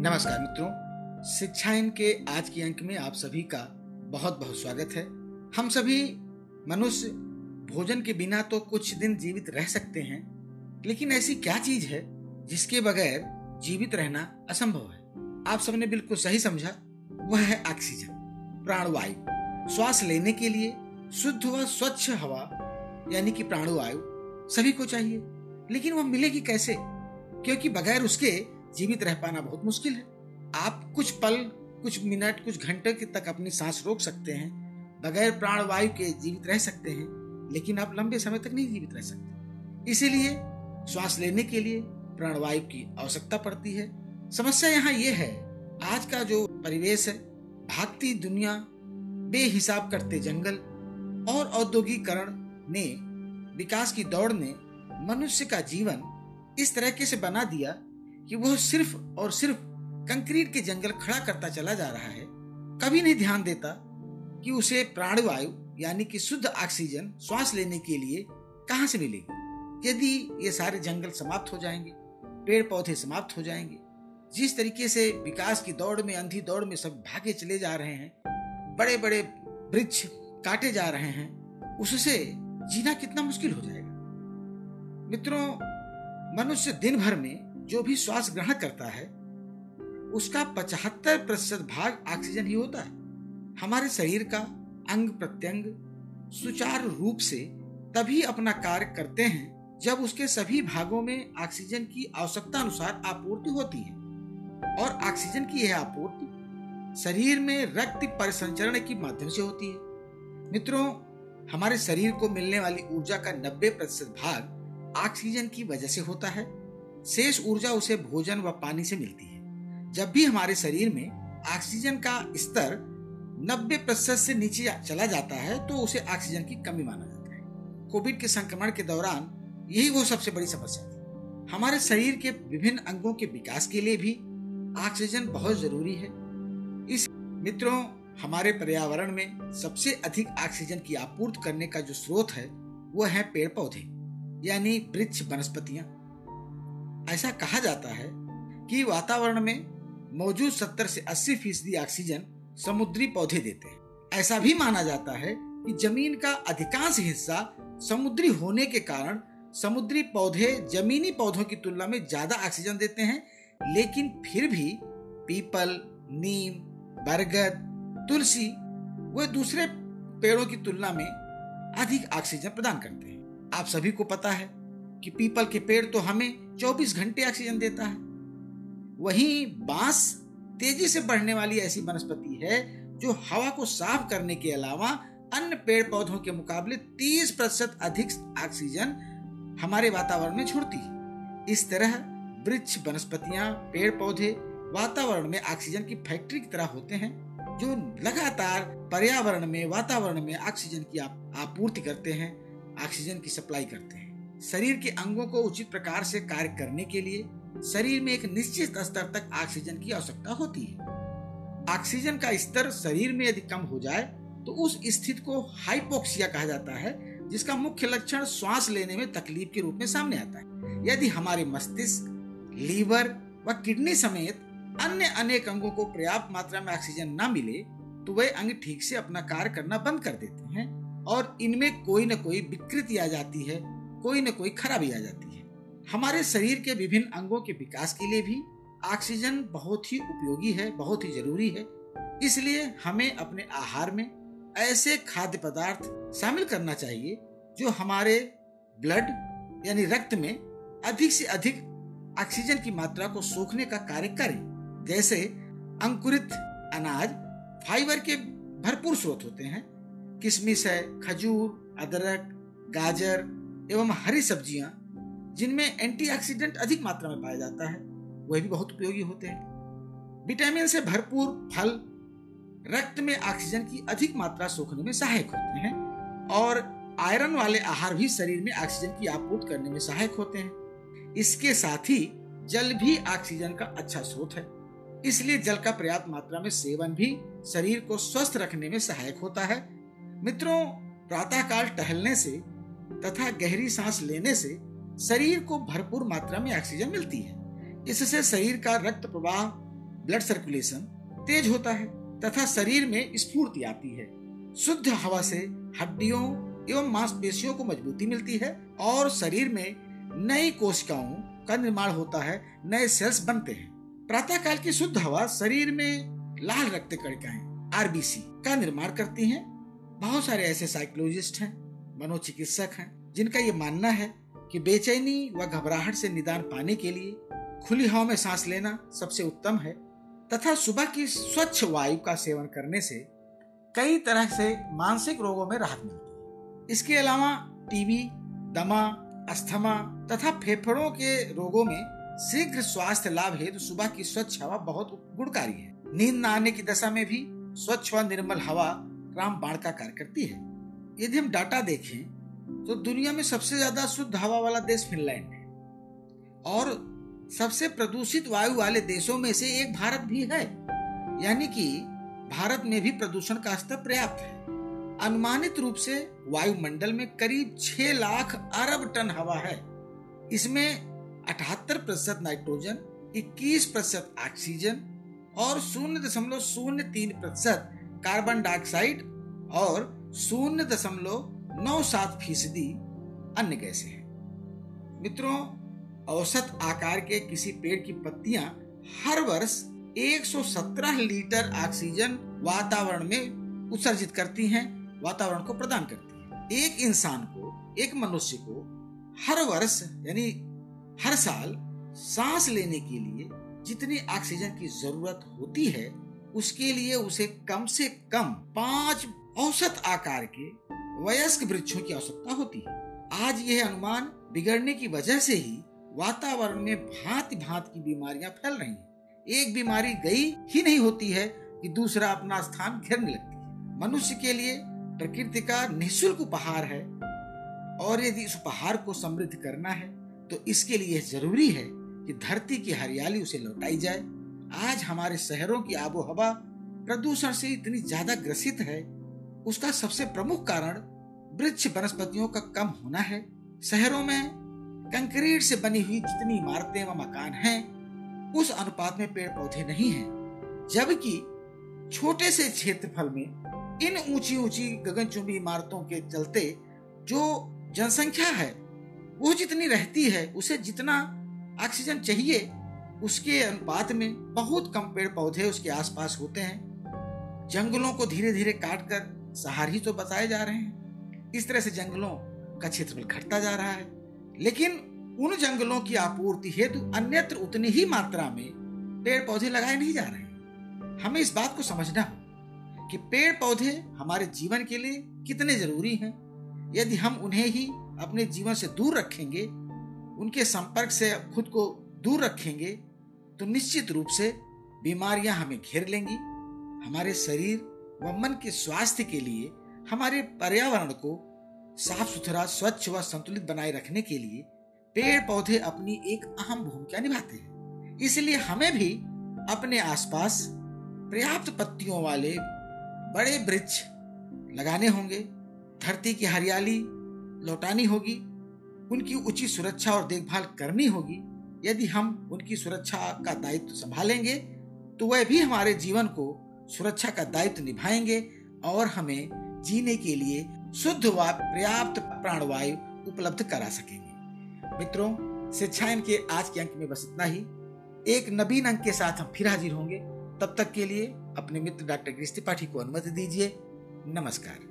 नमस्कार मित्रों, शिक्षा के आज के अंक में आप सभी का बहुत बहुत स्वागत है। हम सभी मनुष्य भोजन के बिना तो कुछ दिन जीवित रह सकते हैं, लेकिन ऐसी क्या चीज़ है जिसके बगैर जीवित रहना असंभव है? आप सबने बिल्कुल सही समझा, वह है ऑक्सीजन, प्राणवायु। श्वास लेने के लिए शुद्ध व स्वच्छ हवा, यानी कि प्राणवायु, सभी को चाहिए। लेकिन वह मिलेगी कैसे? क्योंकि बगैर उसके जीवित रह पाना बहुत मुश्किल है। आप कुछ पल, कुछ मिनट, कुछ घंटे तक अपनी सांस रोक सकते हैं, बगैर प्राणवायु के जीवित रह सकते हैं, लेकिन आप लंबे समय तक नहीं जीवित रह सकते। इसीलिए श्वास लेने के लिए प्राणवायु की आवश्यकता पड़ती है। समस्या यहाँ ये है, आज का जो परिवेश है, भागती दुनिया बेहिसाब करते जंगल और औद्योगिकरण ने, विकास की दौड़ ने मनुष्य का जीवन इस तरह से बना दिया कि वह सिर्फ़ और सिर्फ़ कंक्रीट के जंगल खड़ा करता चला जा रहा है। कभी नहीं ध्यान देता कि उसे प्राणवायु, यानी कि शुद्ध ऑक्सीजन, श्वास लेने के लिए कहाँ से मिलेगी? यदि ये सारे जंगल समाप्त हो जाएँगे पेड़ पौधे समाप्त हो जाएँगे, जिस तरीके से विकास की दौड़ में, अंधी दौड़ में सब भागे चले जा रहे हैं बड़े बड़े वृक्ष काटे जा रहे हैं, उससे जीना कितना मुश्किल हो जाएगा। मित्रों, मनुष्य दिन भर में जो भी श्वास ग्रहण करता है, उसका पचहत्तर प्रतिशत भाग ऑक्सीजन ही होता है। हमारे शरीर का अंग प्रत्यंग सुचारू रूप से तभी अपना कार्य करते हैं जब उसके सभी भागों में ऑक्सीजन की आवश्यकता अनुसार आपूर्ति होती है। और ऑक्सीजन की यह आपूर्ति शरीर में रक्त परिसंचरण के माध्यम से होती है। मित्रों, हमारे शरीर को मिलने वाली ऊर्जा का 90 प्रतिशत भाग ऑक्सीजन की वजह से होता है। शेष ऊर्जा उसे भोजन व पानी से मिलती है। जब भी हमारे शरीर में ऑक्सीजन का स्तर 90 प्रतिशत से नीचे चला जाता है तो उसे ऑक्सीजन की कमी माना जाता है। कोविड के संक्रमण के दौरान यही वो सबसे बड़ी समस्या थी। हमारे शरीर के विभिन्न अंगों के विकास के लिए भी ऑक्सीजन बहुत ज़रूरी है। इस मित्रों, हमारे पर्यावरण में सबसे अधिक ऑक्सीजन की आपूर्ति करने का जो स्रोत है, वो है पेड़ पौधे यानी वृक्ष वनस्पतियाँ ऐसा कहा जाता है कि वातावरण में मौजूद 70 से 80 फ़ीसदी ऑक्सीजन समुद्री पौधे देते हैं। ऐसा भी माना जाता है कि ज़मीन का अधिकांश हिस्सा समुद्री होने के कारण समुद्री पौधे जमीनी पौधों की तुलना में ज़्यादा ऑक्सीजन देते हैं, लेकिन फिर भी पीपल, नीम, बरगद, तुलसी वे दूसरे पेड़ों की तुलना में अधिक ऑक्सीजन प्रदान करते हैं। आप सभी को पता है कि पीपल के पेड़ तो हमें 24 घंटे ऑक्सीजन देता है। वहीं बाँस तेज़ी से बढ़ने वाली ऐसी वनस्पति है जो हवा को साफ़ करने के अलावा अन्य पेड़ पौधों के मुकाबले 30 प्रतिशत अधिक ऑक्सीजन हमारे वातावरण में छोड़ती है। इस तरह वृक्ष, वनस्पतियाँ पेड़ पौधे वातावरण में ऑक्सीजन की फैक्ट्री की तरह होते हैं, जो लगातार पर्यावरण में, वातावरण में ऑक्सीजन की आपूर्ति करते हैं ऑक्सीजन की सप्लाई करते हैं। शरीर के अंगों को उचित प्रकार से कार्य करने के लिए शरीर में एक निश्चित स्तर तक ऑक्सीजन की आवश्यकता होती है। ऑक्सीजन का स्तर शरीर में यदि कम हो जाए तो उस स्थिति को हाइपोक्सिया कहा जाता है, जिसका मुख्य लक्षण श्वास लेने में तकलीफ़ के रूप में सामने आता है। यदि हमारे मस्तिष्क, लीवर व किडनी समेत अन्य अनेक अंगों को पर्याप्त मात्रा में ऑक्सीजन न मिले तो वे अंग ठीक से अपना कार्य करना बंद कर देते हैं और इनमें कोई न कोई विकृति आ जाती है। कोई न कोई खराबी आ जाती है। हमारे शरीर के विभिन्न अंगों के विकास के लिए भी ऑक्सीजन बहुत ही उपयोगी है, बहुत ही ज़रूरी है। इसलिए हमें अपने आहार में ऐसे खाद्य पदार्थ शामिल करना चाहिए, जो हमारे ब्लड यानी रक्त में अधिक से अधिक ऑक्सीजन की मात्रा को सोखने का कार्य करें। जैसे अंकुरित अनाज फाइबर के भरपूर स्रोत होते हैं। किशमिश है, खजूर, अदरक, गाजर एवं हरी सब्ज़ियाँ, जिनमें एंटीऑक्सीडेंट अधिक मात्रा में पाया जाता है, वह भी बहुत उपयोगी होते हैं। विटामिन से भरपूर फल रक्त में ऑक्सीजन की अधिक मात्रा सोखने में सहायक होते हैं और आयरन वाले आहार भी शरीर में ऑक्सीजन की आपूर्ति करने में सहायक होते हैं। इसके साथ ही जल भी ऑक्सीजन का अच्छा स्रोत है। इसलिए जल का पर्याप्त मात्रा में सेवन भी शरीर को स्वस्थ रखने में सहायक होता है। मित्रों, प्रातःकाल टहलने से तथा गहरी सांस लेने से शरीर को भरपूर मात्रा में ऑक्सीजन मिलती है। इससे शरीर का रक्त प्रवाह ब्लड सर्कुलेशन तेज होता है तथा शरीर में स्फूर्ति आती है। शुद्ध हवा से हड्डियों एवं मांसपेशियों को मजबूती मिलती है और शरीर में नई कोशिकाओं का निर्माण होता है, नए सेल्स बनते हैं। प्रातः काल की शुद्ध हवा शरीर में लाल रक्त कणिकाएँ आरबीसी का निर्माण करती हैं। बहुत सारे ऐसे साइकोलॉजिस्ट हैं। मनोचिकित्सक हैं, जिनका ये मानना है कि बेचैनी व घबराहट से निदान पाने के लिए खुली हवा में सांस लेना सबसे उत्तम है, तथा सुबह की स्वच्छ वायु का सेवन करने से कई तरह से मानसिक रोगों में राहत मिलती है। इसके अलावा टीबी, दमा, अस्थमा तथा फेफड़ों के रोगों में शीघ्र स्वास्थ्य लाभ हेतु सुबह की स्वच्छ हवा बहुत गुणकारी है। नींद न आने की दशा में भी स्वच्छ व निर्मल हवा राम बाण का कार्य करती है। यदि हम डाटा देखें तो दुनिया में सबसे ज़्यादा शुद्ध हवा वाला देश फिनलैंड है। और सबसे प्रदूषित वायु वाले देशों में से एक भारत भी है। यानी कि भारत में भी प्रदूषण का स्तर पर्याप्त है। अनुमानित रूप से वायुमंडल में करीब 6 लाख अरब टन हवा है। इसमें अठहत्तर प्रतिशत नाइट्रोजन 21 प्रतिशत ऑक्सीजन और शून्य दशमलव शून्य तीन प्रतिशत कार्बन डाइऑक्साइड और शून्य दशमलव नौ सात फ़ीसदी अन्य गैसें हैं। मित्रों, औसत आकार के किसी पेड़ की पत्तियाँ हर वर्ष 117 लीटर ऑक्सीजन वातावरण में उत्सर्जित करती हैं, वातावरण को प्रदान करती है। एक इंसान को, एक मनुष्य को हर वर्ष, यानी हर साल सांस लेने के लिए जितनी ऑक्सीजन की ज़रूरत होती है, उसके लिए उसे कम से कम पाँच औसत आकार के वयस्क वृक्षों की आवश्यकता होती है। आज यह अनुमान बिगड़ने की वजह से ही वातावरण में भांति भांति की बीमारियाँ फैल रही हैं। एक बीमारी गई ही नहीं होती है कि दूसरा अपना स्थान घेरने लगती है। मनुष्य के लिए प्रकृति का निःशुल्क उपहार है और यदि इस उपहार को समृद्ध करना है तो इसके लिए ज़रूरी है कि धरती की हरियाली उसे लौटाई जाए। आज हमारे शहरों की आबो हवा प्रदूषण से इतनी ज़्यादा ग्रसित है उसका सबसे प्रमुख कारण वृक्ष वनस्पतियों का कम होना है। शहरों में कंक्रीट से बनी हुई जितनी इमारतें व मकान हैं, उस अनुपात में पेड़ पौधे नहीं हैं, जबकि छोटे से क्षेत्रफल में इन ऊँची ऊँची गगनचुंबी इमारतों के चलते जो जनसंख्या है, वो जितनी रहती है, उसे जितना ऑक्सीजन चाहिए, उसके अनुपात में बहुत कम पेड़ पौधे उसके आसपास होते हैं। जंगलों को धीरे धीरे काट कर सहार ही तो बताए जा रहे हैं। इस तरह से जंगलों का क्षेत्रफल घटता जा रहा है। लेकिन उन जंगलों की आपूर्ति हेतु अन्यत्र उतनी ही मात्रा में पेड़ पौधे लगाए नहीं जा रहे हमें इस बात को समझना हो कि पेड़ पौधे हमारे जीवन के लिए कितने ज़रूरी हैं। यदि हम उन्हें ही अपने जीवन से दूर रखेंगे, उनके संपर्क से खुद को दूर रखेंगे तो निश्चित रूप से बीमारियाँ हमें घेर लेंगी, हमारे शरीर व मन के स्वास्थ्य के लिए, हमारे पर्यावरण को साफ़ सुथरा स्वच्छ व संतुलित बनाए रखने के लिए पेड़ पौधे अपनी एक अहम भूमिका निभाते हैं। इसलिए हमें भी अपने आसपास पर्याप्त पत्तियों वाले बड़े वृक्ष लगाने होंगे। धरती की हरियाली लौटानी होगी, उनकी उचित सुरक्षा और देखभाल करनी होगी। यदि हम उनकी सुरक्षा का दायित्व संभालेंगे तो वह भी हमारे जीवन को सुरक्षा का दायित्व निभाएँगे और हमें जीने के लिए शुद्ध व पर्याप्त प्राणवायु उपलब्ध करा सकेंगे। मित्रों, शिक्षायन के आज के अंक में बस इतना ही। एक नवीन अंक के साथ हम फिर हाजिर होंगे। तब तक के लिए अपने मित्र डॉक्टर कृष्ण त्रिपाठी को अनुमति दीजिए। नमस्कार।